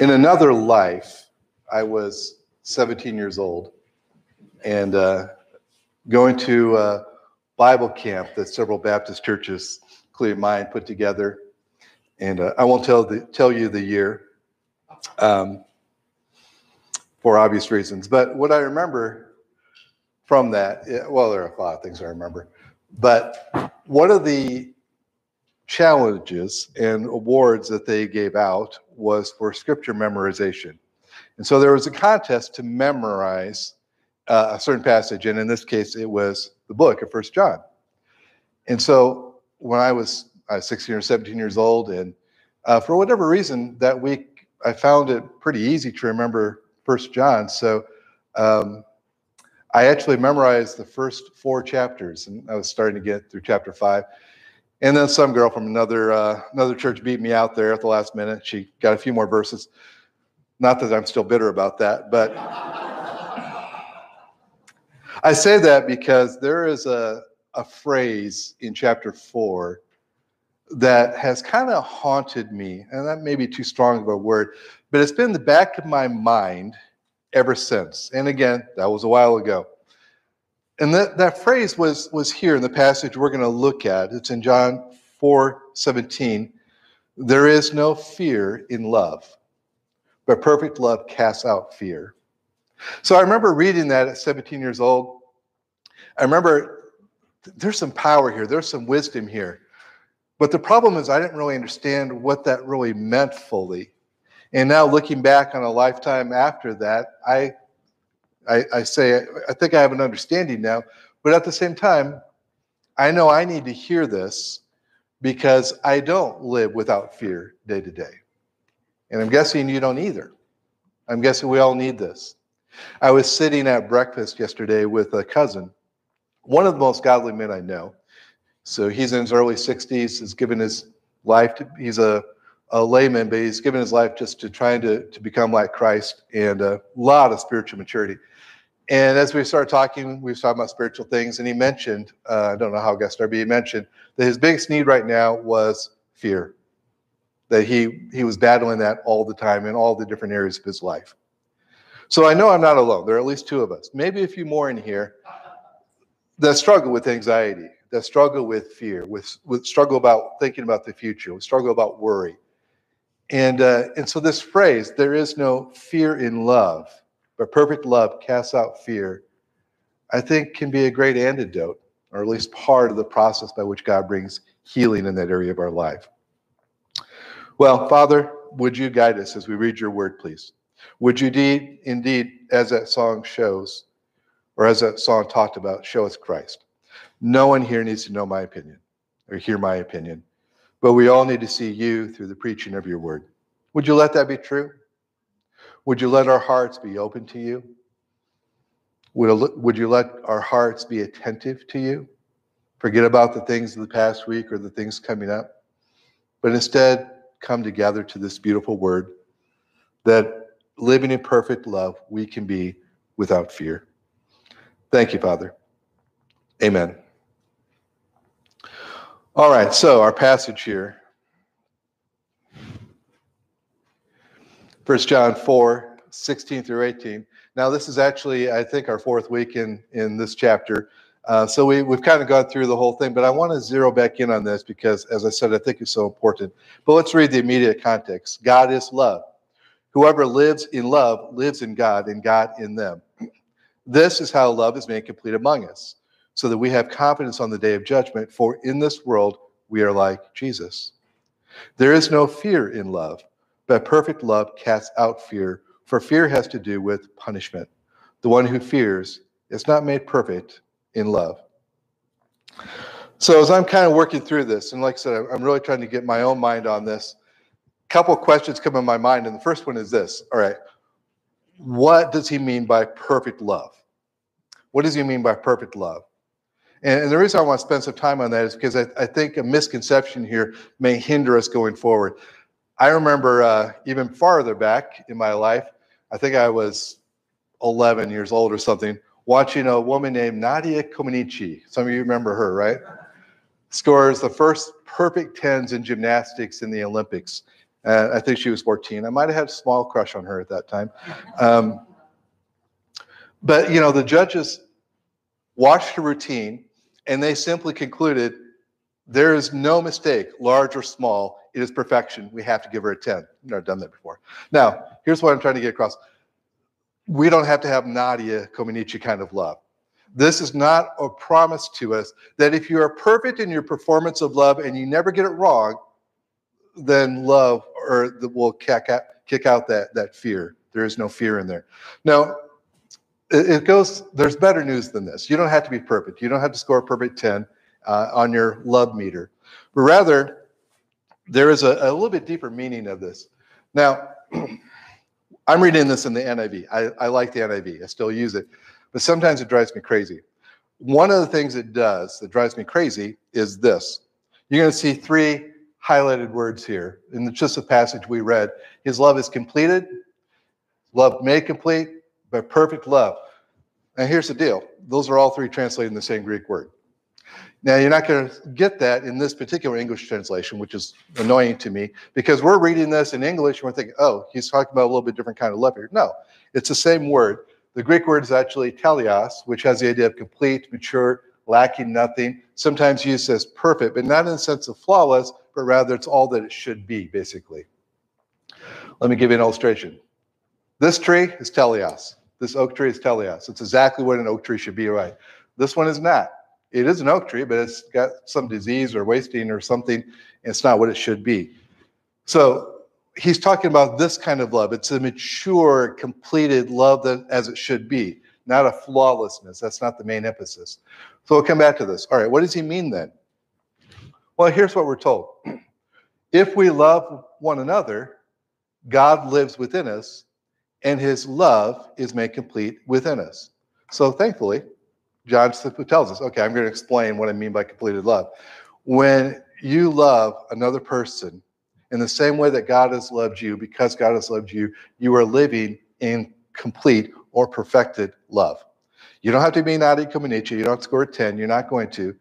In another life, I was 17 years old and uh, going to uh, Bible camp that several Baptist churches, including mine, put together. And uh, I won't tell the tell you the year um, for obvious reasons. But what I remember from that, well, there are a lot of things I remember. But one of the challenges and awards that they gave out was for scripture memorization. And so there was a contest to memorize uh, a certain passage, and in this case, it was the book of First John. And so when I was, I was 16 or 17 years old, and uh, for whatever reason that week, I found it pretty easy to remember First John. So um, I actually memorized the first four chapters, and I was starting to get through chapter five. And then some girl from another uh, another church beat me out there at the last minute. She got a few more verses. Not that I'm still bitter about that, but I say that because there is a, a phrase in chapter four that has kind of haunted me, and that may be too strong of a word, but it's been in the back of my mind ever since. And again, that was a while ago. And that, that phrase was, was here in the passage we're going to look at. It's in John 4 17. There is no fear in love, but perfect love casts out fear. So I remember reading that at 17 years old. I remember there's some power here, there's some wisdom here. But the problem is, I didn't really understand what that really meant fully. And now, looking back on a lifetime after that, I, I, I say, I think I have an understanding now. But at the same time, I know I need to hear this because I don't live without fear day to day. And I'm guessing you don't either. I'm guessing we all need this. I was sitting at breakfast yesterday with a cousin, one of the most godly men I know. So he's in his early 60s, has given his life to, he's a, a layman, but he's given his life just to trying to, to become like Christ and a lot of spiritual maturity. And as we started talking, we were talking about spiritual things, and he mentioned, uh, I don't know how guest but he mentioned that his biggest need right now was fear. That he he was battling that all the time in all the different areas of his life. So I know I'm not alone. There are at least two of us, maybe a few more in here, that struggle with anxiety, that struggle with fear, with, with struggle about thinking about the future, struggle about worry. And, uh, and so this phrase, there is no fear in love, but perfect love casts out fear, I think can be a great antidote, or at least part of the process by which God brings healing in that area of our life. Well, Father, would you guide us as we read your word, please? Would you indeed, indeed, as that song shows, or as that song talked about, show us Christ? No one here needs to know my opinion or hear my opinion, but we all need to see you through the preaching of your word. Would you let that be true? Would you let our hearts be open to you? Would, would you let our hearts be attentive to you? Forget about the things of the past week or the things coming up, but instead come together to this beautiful word that living in perfect love, we can be without fear. Thank you, Father. Amen. All right, so our passage here. 1 John 4, 16 through 18. Now, this is actually, I think, our fourth week in, in this chapter. Uh, so we, we've kind of gone through the whole thing, but I want to zero back in on this because, as I said, I think it's so important. But let's read the immediate context God is love. Whoever lives in love lives in God and God in them. This is how love is made complete among us, so that we have confidence on the day of judgment, for in this world we are like Jesus. There is no fear in love, but perfect love casts out fear, for fear has to do with punishment. The one who fears is not made perfect in love. So, as I'm kind of working through this, and like I said, I'm really trying to get my own mind on this, a couple questions come in my mind, and the first one is this: All right, what does he mean by perfect love? What does he mean by perfect love? And, the reason I want to spend some time on that is because I, I think a misconception here may hinder us going forward. I remember uh, even farther back in my life, I think I was 11 years old or something, watching a woman named Nadia Comaneci. Some of you remember her, right? Scores the first perfect tens in gymnastics in the Olympics Uh, I think she was 14. I might have had a small crush on her at that time. Um, but, you know, the judges watched her routine and they simply concluded there is no mistake, large or small. It is perfection. We have to give her a 10. I've never done that before. Now, here's what I'm trying to get across. We don't have to have Nadia Comaneci kind of love. This is not a promise to us that if you are perfect in your performance of love and you never get it wrong, then love or the, will kick out, kick out that, that fear. There is no fear in there. Now, it, goes, there's better news than this. You don't have to be perfect. You don't have to score a perfect 10 uh, on your love meter, but rather, there is a, a little bit deeper meaning of this. Now, I'm reading this in the NIV. I, I like the NIV, I still use it but sometimes it drives me crazy. One of the things it does that drives me crazy is this. You're going to see three highlighted words here in the, just the passage we read. His love is completed, love made complete, but perfect love. And here's the deal those are all three translated in the same Greek word. Now, you're not going to get that in this particular English translation, which is annoying to me because we're reading this in English and we're thinking, oh, he's talking about a little bit different kind of love here. No, it's the same word. The Greek word is actually teleos, which has the idea of complete, mature, lacking nothing, sometimes used as perfect, but not in the sense of flawless, but rather it's all that it should be, basically. Let me give you an illustration. This tree is teleos. This oak tree is teleos. It's exactly what an oak tree should be, right? This one is not. It is an oak tree, but it's got some disease or wasting or something, it's not what it should be. So he's talking about this kind of love. It's a mature, completed love that as it should be, not a flawlessness. That's not the main emphasis. So we'll come back to this. All right, what does he mean then? Well, here's what we're told. If we love one another, God lives within us, and his love is made complete within us. So thankfully, John tells us, okay, I'm going to explain what I mean by completed love. When you love another person in the same way that God has loved you, because God has loved you, you are living in complete or perfected love. You don't have to be an Nadia Comaneci. You don't score a 10. You're not going to.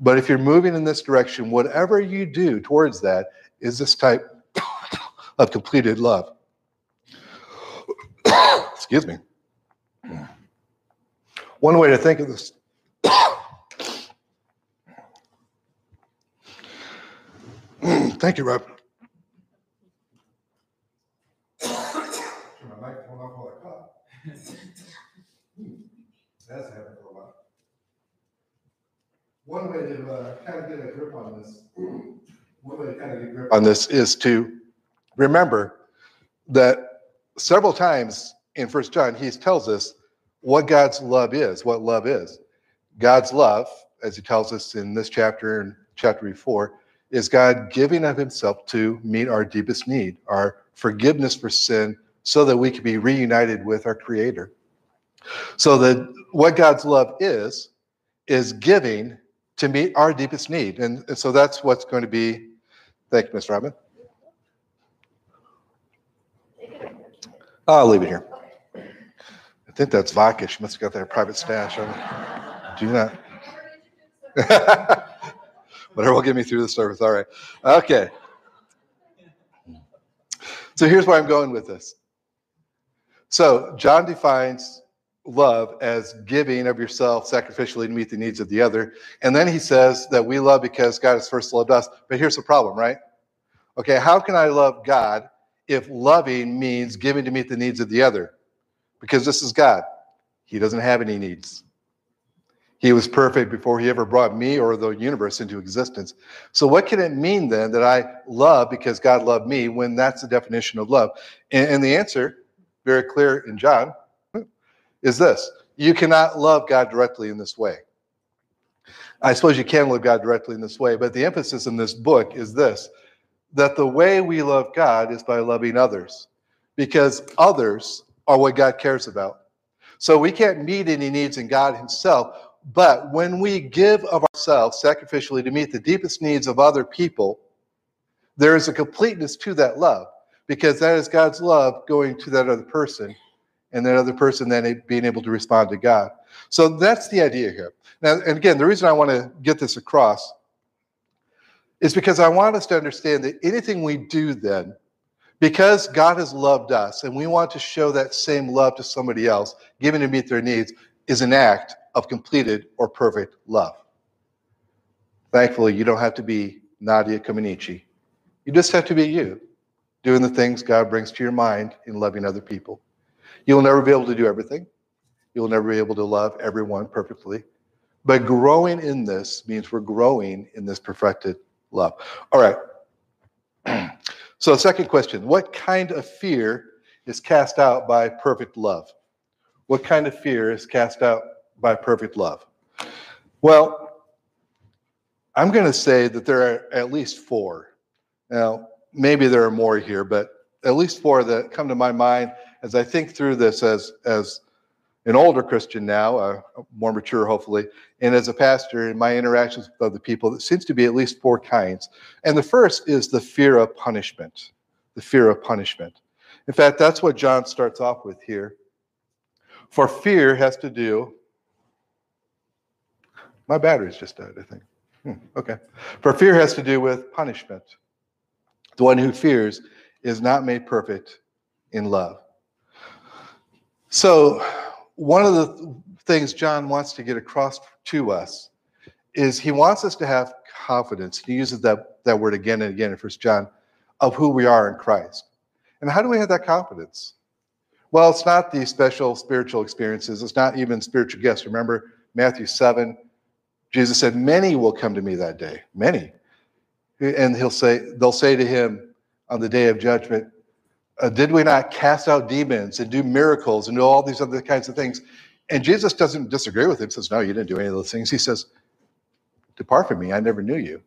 But if you're moving in this direction, whatever you do towards that is this type of completed love. Excuse me. One way to think of this. Thank you, Rob. That's happened for a while. One way to uh, kind of get a grip on this, one way to kind of get a grip on this is to remember that several times in First John, he tells us what God's love is, what love is. God's love, as he tells us in this chapter and chapter before, is God giving of himself to meet our deepest need, our forgiveness for sin, so that we can be reunited with our Creator. So that what God's love is, is giving to meet our deepest need. And, and so that's what's going to be. Thank you, Ms. Robin. I'll leave it here. I think that's vodka. She must have got that private stash. Do not. Whatever will get me through the service. All right. Okay. So here's where I'm going with this. So John defines love as giving of yourself sacrificially to meet the needs of the other. And then he says that we love because God has first loved us. But here's the problem, right? Okay, how can I love God if loving means giving to meet the needs of the other? Because this is God. He doesn't have any needs. He was perfect before he ever brought me or the universe into existence. So, what can it mean then that I love because God loved me when that's the definition of love? And, and the answer, very clear in John, is this you cannot love God directly in this way. I suppose you can love God directly in this way, but the emphasis in this book is this that the way we love God is by loving others, because others are what God cares about. So we can't meet any needs in God Himself, but when we give of ourselves sacrificially to meet the deepest needs of other people, there is a completeness to that love, because that is God's love going to that other person and that other person then being able to respond to God. So that's the idea here. Now, and again, the reason I want to get this across is because I want us to understand that anything we do then Because God has loved us and we want to show that same love to somebody else, giving to meet their needs, is an act of completed or perfect love. Thankfully, you don't have to be Nadia Comaneci. You just have to be you, doing the things God brings to your mind in loving other people. You'll never be able to do everything. You'll never be able to love everyone perfectly. But growing in this means we're growing in this perfected love. All right. so, second question What kind of fear is cast out by perfect love? What kind of fear is cast out by perfect love? Well, I'm going to say that there are at least four. Now, maybe there are more here, but at least four that come to my mind as I think through this as, as an older Christian now, uh, more mature hopefully, and as a pastor in my interactions with other people, there seems to be at least four kinds. And the first is the fear of punishment. The fear of punishment. In fact, that's what John starts off with here. For fear has to do. My battery's just died, I think. Hmm, okay. For fear has to do with punishment. The one who fears is not made perfect in love. So, one of the things John wants to get across to us is he wants us to have confidence. He uses that, that word again and again in First John of who we are in Christ. And how do we have that confidence? Well, it's not the special spiritual experiences. It's not even spiritual gifts. Remember Matthew 7, Jesus said, Many will come to me that day. Many. And he'll say, they'll say to him on the day of judgment, uh, did we not cast out demons and do miracles and do all these other kinds of things? And Jesus doesn't disagree with him, says, No, you didn't do any of those things. He says, Depart from me, I never knew you.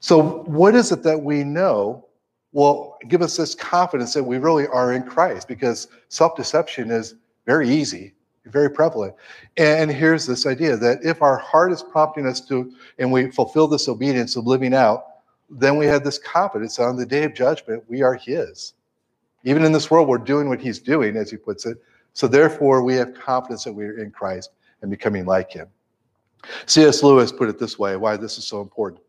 So, what is it that we know will give us this confidence that we really are in Christ? Because self deception is very easy, very prevalent. And here's this idea that if our heart is prompting us to, and we fulfill this obedience of living out, then we have this confidence on the day of judgment, we are His. Even in this world, we're doing what He's doing, as He puts it. So therefore, we have confidence that we're in Christ and becoming like Him. C.S. Lewis put it this way why this is so important.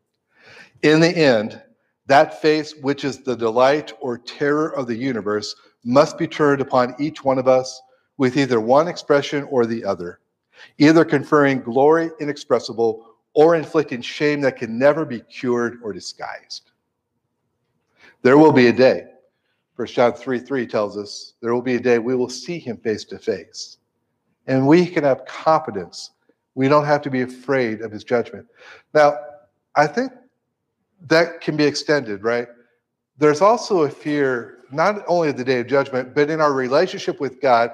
In the end, that face which is the delight or terror of the universe must be turned upon each one of us with either one expression or the other, either conferring glory inexpressible or inflicting shame that can never be cured or disguised. There will be a day. First John 3 3 tells us there will be a day we will see him face to face. And we can have confidence. We don't have to be afraid of his judgment. Now, I think that can be extended, right? There's also a fear, not only of the day of judgment, but in our relationship with God,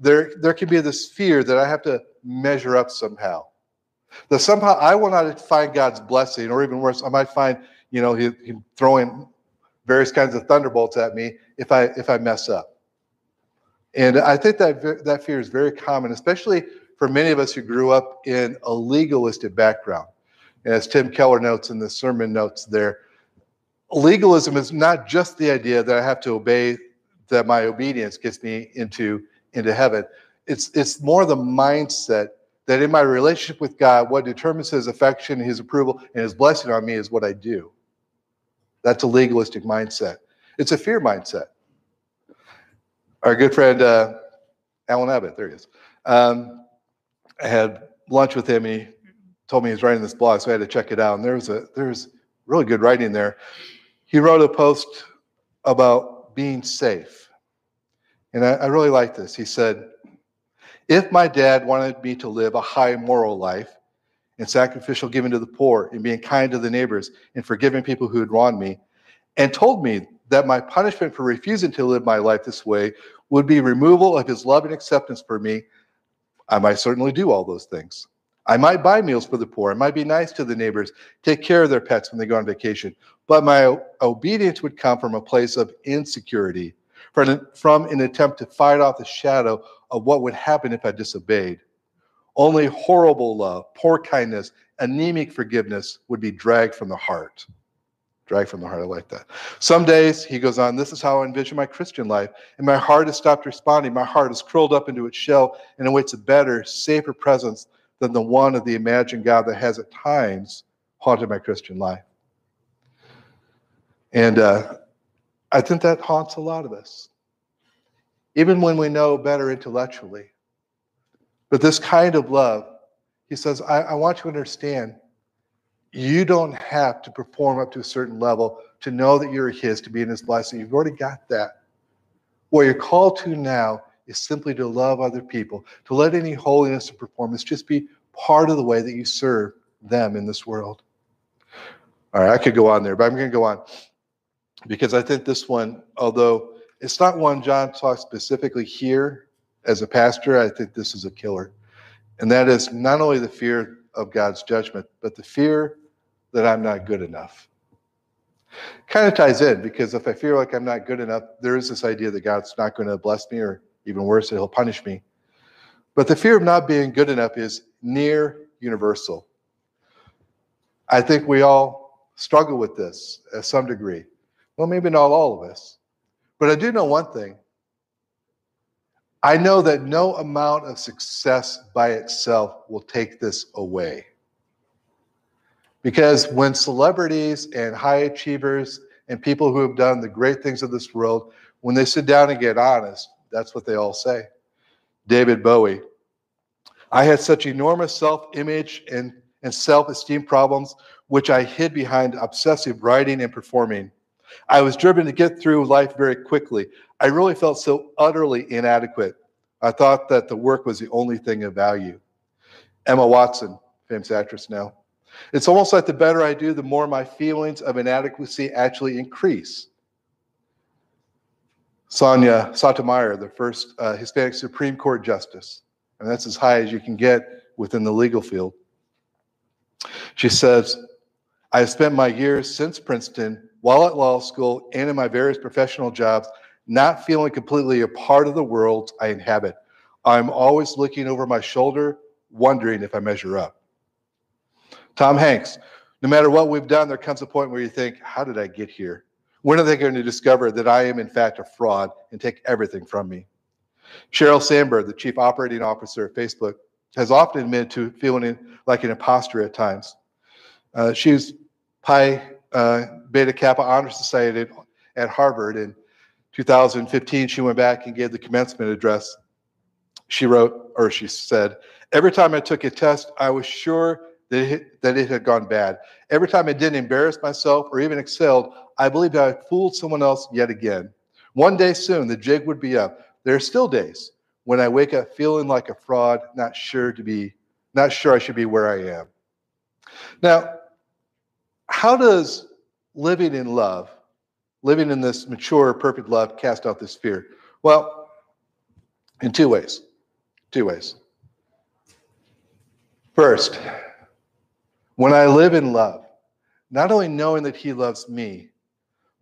there, there can be this fear that I have to measure up somehow. That somehow I will not find God's blessing, or even worse, I might find, you know, he, throwing various kinds of thunderbolts at me if I if I mess up. And I think that that fear is very common, especially for many of us who grew up in a legalistic background. And as Tim Keller notes in the sermon notes there, legalism is not just the idea that I have to obey, that my obedience gets me into, into heaven. It's, it's more the mindset that in my relationship with God, what determines his affection, his approval, and his blessing on me is what I do. That's a legalistic mindset. It's a fear mindset. Our good friend uh, Alan Abbott, there he is. Um, I had lunch with him. He told me he's writing this blog, so I had to check it out. And there was a there's really good writing there. He wrote a post about being safe, and I, I really like this. He said, if my dad wanted me to live a high moral life and sacrificial giving to the poor and being kind to the neighbors and forgiving people who had wronged me, and told me that my punishment for refusing to live my life this way would be removal of his love and acceptance for me, I might certainly do all those things. I might buy meals for the poor. I might be nice to the neighbors, take care of their pets when they go on vacation. But my obedience would come from a place of insecurity, from, an attempt to fight off the shadow of what would happen if I disobeyed. Only horrible love, poor kindness, anemic forgiveness would be dragged from the heart. Dragged from the heart. I like that. Some days, he goes on, this is how I envision my Christian life. And my heart has stopped responding. My heart is curled up into its shell and awaits a better, safer presence than the one of the imagined God that has at times haunted my Christian life. And uh, I think that haunts a lot of us, even when we know better intellectually. But this kind of love, he says, I, I want you to understand you don't have to perform up to a certain level to know that you're his, to be in his blessing. You've already got that. What you're called to now is simply to love other people, to let any holiness and performance just be part of the way that you serve them in this world. All right, I could go on there, but I'm going to go on because I think this one, although it's not one John talks specifically here as a pastor, I think this is a killer. And that is not only the fear of God's judgment, but the fear that I'm not good enough. Kind of ties in because if I feel like I'm not good enough, there is this idea that God's not going to bless me, or even worse, that He'll punish me. But the fear of not being good enough is near universal. I think we all struggle with this at some degree. Well, maybe not all of us. But I do know one thing I know that no amount of success by itself will take this away. Because when celebrities and high achievers and people who have done the great things of this world, when they sit down and get honest, that's what they all say. David Bowie. I had such enormous self image and, and self esteem problems, which I hid behind obsessive writing and performing. I was driven to get through life very quickly. I really felt so utterly inadequate. I thought that the work was the only thing of value. Emma Watson, famous actress now. It's almost like the better I do, the more my feelings of inadequacy actually increase. Sonia Sotomayor, the first uh, Hispanic Supreme Court justice, and that's as high as you can get within the legal field. She says, I have spent my years since Princeton, while at law school, and in my various professional jobs, not feeling completely a part of the world I inhabit. I'm always looking over my shoulder, wondering if I measure up. Tom Hanks, no matter what we've done, there comes a point where you think, how did I get here? When are they going to discover that I am, in fact, a fraud and take everything from me? Sheryl Sandberg, the chief operating officer of Facebook, has often admitted to feeling like an imposter at times. Uh, she's Phi uh, Beta Kappa Honor Society at Harvard. In 2015, she went back and gave the commencement address. She wrote, or she said, Every time I took a test, I was sure that it, that it had gone bad. Every time I didn't embarrass myself or even excelled, I believed I had fooled someone else yet again. One day soon, the jig would be up. There are still days when I wake up feeling like a fraud, not sure to be, not sure I should be where I am. Now, how does living in love, living in this mature, perfect love, cast out this fear? Well, in two ways. Two ways. First, when I live in love, not only knowing that He loves me,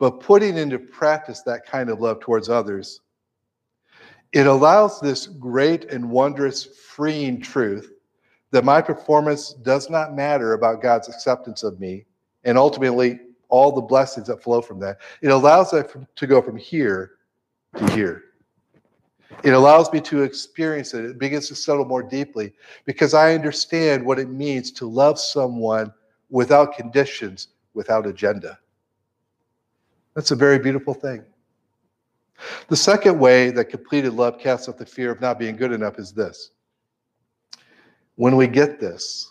but putting into practice that kind of love towards others, it allows this great and wondrous freeing truth that my performance does not matter about God's acceptance of me and ultimately all the blessings that flow from that. It allows that to go from here to here. It allows me to experience it. It begins to settle more deeply because I understand what it means to love someone without conditions, without agenda. That's a very beautiful thing. The second way that completed love casts out the fear of not being good enough is this. When we get this,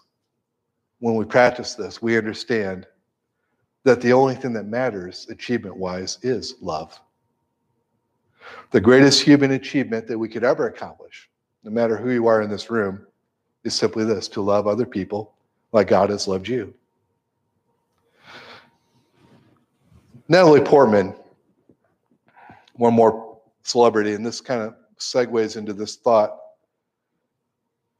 when we practice this, we understand that the only thing that matters achievement wise is love. The greatest human achievement that we could ever accomplish, no matter who you are in this room, is simply this to love other people like God has loved you. Natalie Portman, one more celebrity, and this kind of segues into this thought.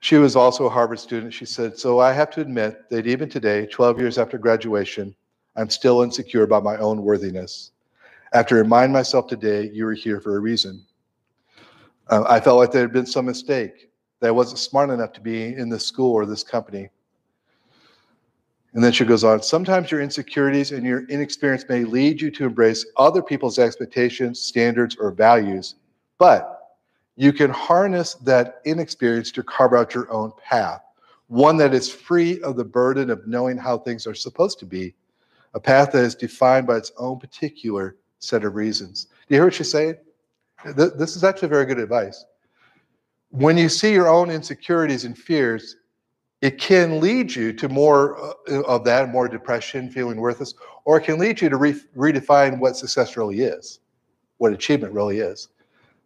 She was also a Harvard student. She said, So I have to admit that even today, 12 years after graduation, I'm still insecure about my own worthiness. Have to remind myself today you were here for a reason. Uh, I felt like there had been some mistake, that I wasn't smart enough to be in this school or this company. And then she goes on sometimes your insecurities and your inexperience may lead you to embrace other people's expectations, standards, or values, but you can harness that inexperience to carve out your own path, one that is free of the burden of knowing how things are supposed to be, a path that is defined by its own particular set of reasons. Do you hear what she's saying? This is actually very good advice. When you see your own insecurities and fears, it can lead you to more uh, of that, more depression, feeling worthless, or it can lead you to re- redefine what success really is, what achievement really is.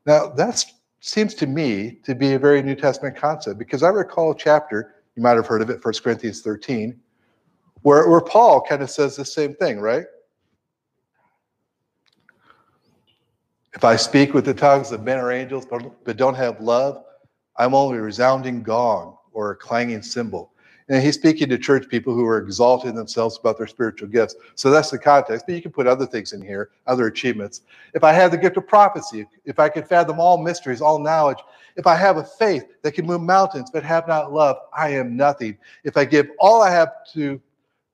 Now, that seems to me to be a very New Testament concept because I recall a chapter, you might have heard of it, 1 Corinthians 13, where, where Paul kind of says the same thing, right? If I speak with the tongues of men or angels, but, don't have love, I'm only a resounding gong or a clanging cymbal. And he's speaking to church people who are exalting themselves about their spiritual gifts. So that's the context. But you can put other things in here, other achievements. If I had the gift of prophecy, if I could fathom all mysteries, all knowledge, if I have a faith that can move mountains but have not love, I am nothing. If I give all I have to,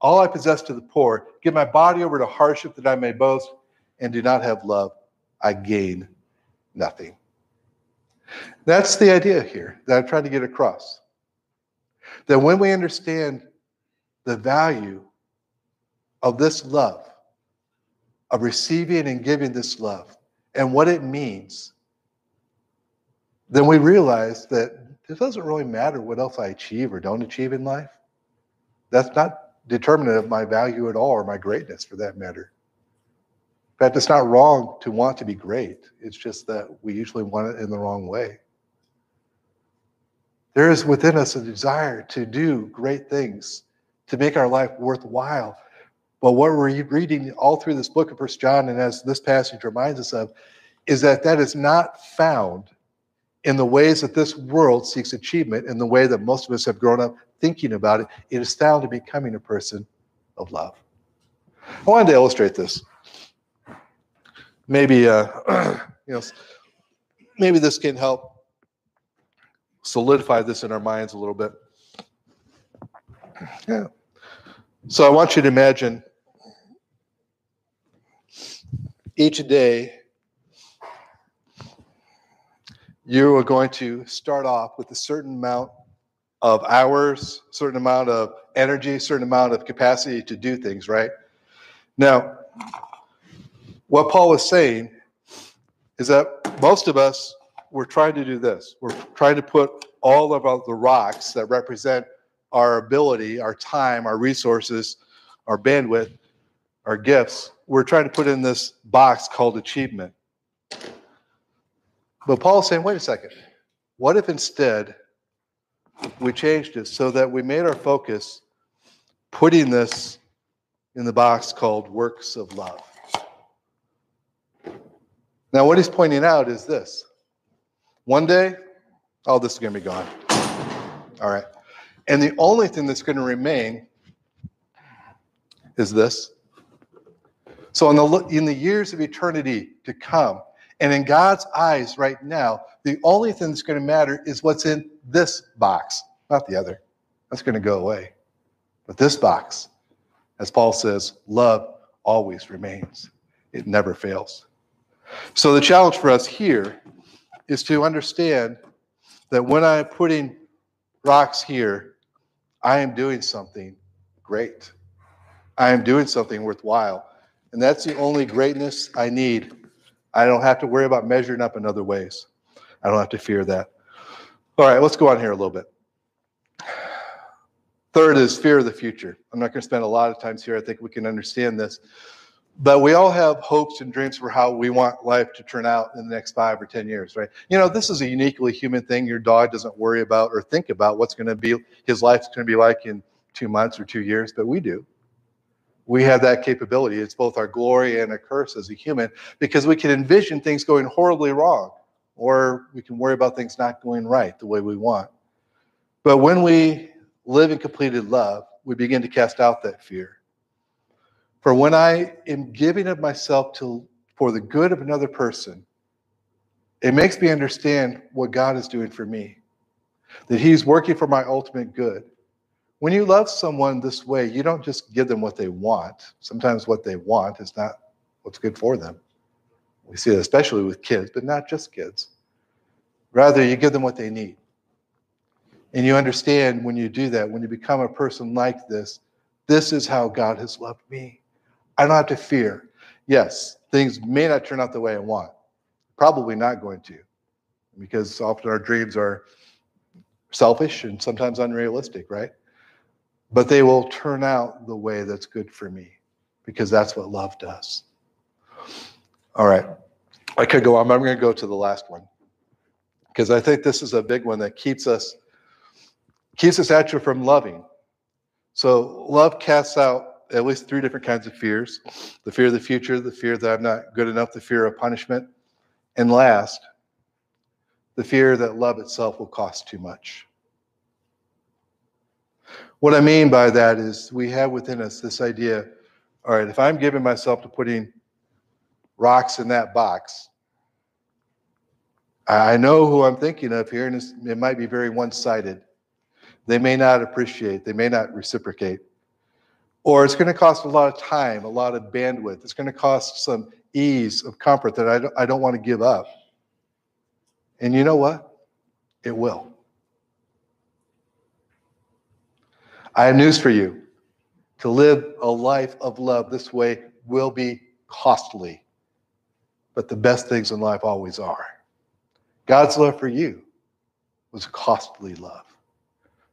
all I possess to the poor, give my body over to hardship that I may boast, and do not have love, I gain nothing. That's the idea here that I'm trying to get across. That when we understand the value of this love, of receiving and giving this love, and what it means, then we realize that it doesn't really matter what else I achieve or don't achieve in life. That's not determinative of my value at all or my greatness for that matter. In fact, it's not wrong to want to be great. It's just that we usually want it in the wrong way. There is within us a desire to do great things, to make our life worthwhile. But what we're reading all through this book of First John, and as this passage reminds us of, is that that is not found in the ways that this world seeks achievement, in the way that most of us have grown up thinking about it. It is found in becoming a person of love. I wanted to illustrate this. Maybe, uh, you know, maybe this can help solidify this in our minds a little bit. Yeah. So I want you to imagine each day you are going to start off with a certain amount of hours, certain amount of energy, certain amount of capacity to do things, right? Now, what Paul is saying is that most of us we're trying to do this. We're trying to put all of the rocks that represent our ability, our time, our resources, our bandwidth, our gifts, we're trying to put in this box called achievement. But Paul's saying, wait a second. What if instead we changed it so that we made our focus putting this in the box called works of love? Now, what he's pointing out is this one day, all this is going to be gone. All right. And the only thing that's going to remain is this. So, in the, in the years of eternity to come, and in God's eyes right now, the only thing that's going to matter is what's in this box, not the other. That's going to go away. But this box, as Paul says, love always remains, it never fails. So, the challenge for us here is to understand that when I'm putting rocks here, I am doing something great. I am doing something worthwhile. And that's the only greatness I need. I don't have to worry about measuring up in other ways. I don't have to fear that. All right, let's go on here a little bit. Third is fear of the future. I'm not going to spend a lot of times here. I think we can understand this. But we all have hopes and dreams for how we want life to turn out in the next five or 10 years, right? You know, this is a uniquely human thing. Your dog doesn't worry about or think about what's going to be, his life's going to be like in two months or two years, but we do. We have that capability. It's both our glory and a curse as a human because we can envision things going horribly wrong, or we can worry about things not going right the way we want. But when we live in completed love, we begin to cast out that fear for when I am giving of myself to for the good of another person, it makes me understand what God is doing for me. That He's working for my ultimate good. When you love someone this way, you don't just give them what they want. Sometimes what they want is not what's good for them. We see that especially with kids, but not just kids. Rather, you give them what they need. And you understand when you do that, when you become a person like this, this is how God has loved me. I don't have to fear. yes, things may not turn out the way I want. Probably not going to, because often our dreams are selfish and sometimes unrealistic, right? But they will turn out the way that's good for me, because that's what love does. All right. I could go on, but I'm going to go to the last one because I think this is a big one that keeps us keeps us actually from loving. So love casts out at least three different kinds of fears: the fear of the future, the fear that I'm not good enough, the fear of punishment, and last, the fear that love itself will cost too much. What I mean by that is we have within us this idea all right, if I'm giving myself to putting rocks in that box, I know who I'm thinking of here, and it might be very one sided. They may not appreciate, they may not reciprocate. Or it's going to cost a lot of time, a lot of bandwidth. It's going to cost some ease of comfort that I don't, I don't want to give up. And you know what? It will. I have news for you. To live a life of love this way will be costly, but the best things in life always are. God's love for you was costly love.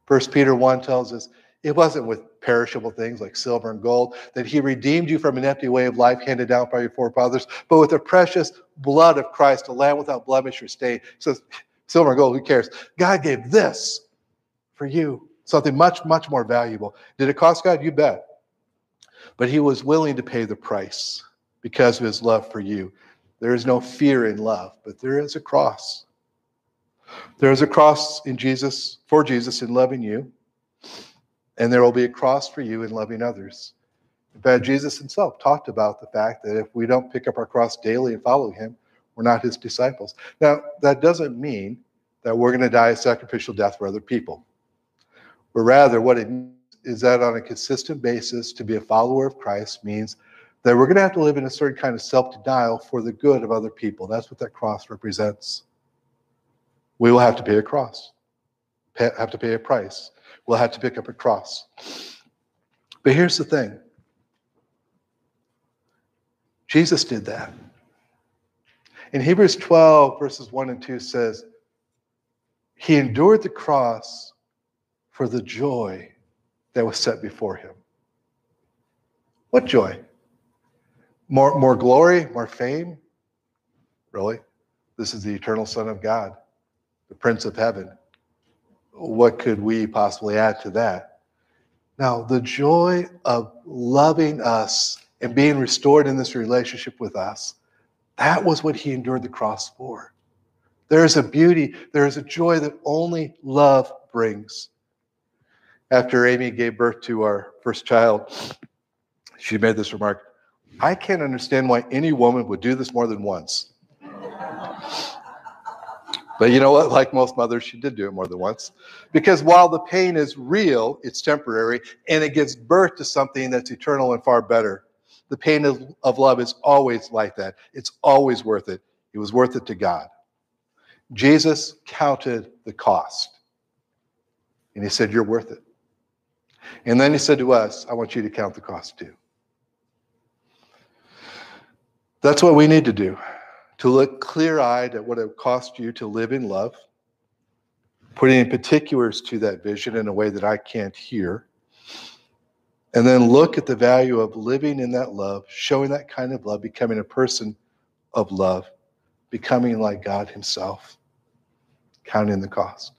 First Peter 1 tells us it wasn't with perishable things like silver and gold that he redeemed you from an empty way of life handed down by your forefathers, but with the precious blood of Christ, a lamb without blemish or stain. So silver and gold, who cares? God gave this for you, something much, much more valuable. Did it cost God? You bet. But he was willing to pay the price because of his love for you. There is no fear in love, but there is a cross. There is a cross in Jesus, for Jesus, in loving you, and there will be a cross for you in loving others. In fact, Jesus himself talked about the fact that if we don't pick up our cross daily and follow him, we're not his disciples. Now, that doesn't mean that we're going to die a sacrificial death for other people. But rather, what it is that on a consistent basis, to be a follower of Christ means that we're going to have to live in a certain kind of self denial for the good of other people. That's what that cross represents. We will have to pay a cross, have to pay a price. We'll have to pick up a cross. But here's the thing Jesus did that. In Hebrews 12, verses 1 and 2 says, He endured the cross for the joy that was set before him. What joy? More, more glory, more fame? Really? This is the eternal Son of God, the Prince of Heaven. What could we possibly add to that? Now, the joy of loving us and being restored in this relationship with us, that was what he endured the cross for. There is a beauty, there is a joy that only love brings. After Amy gave birth to our first child, she made this remark I can't understand why any woman would do this more than once. But you know what? Like most mothers, she did do it more than once. Because while the pain is real, it's temporary, and it gives birth to something that's eternal and far better. The pain of, of love is always like that. It's always worth it. It was worth it to God. Jesus counted the cost. And he said, You're worth it. And then he said to us, I want you to count the cost too. That's what we need to do to look clear eyed at what it cost you to live in love, putting in particulars to that vision in a way that I can't hear, and then look at the value of living in that love, showing that kind of love, becoming a person of love, becoming like God Himself, counting the cost.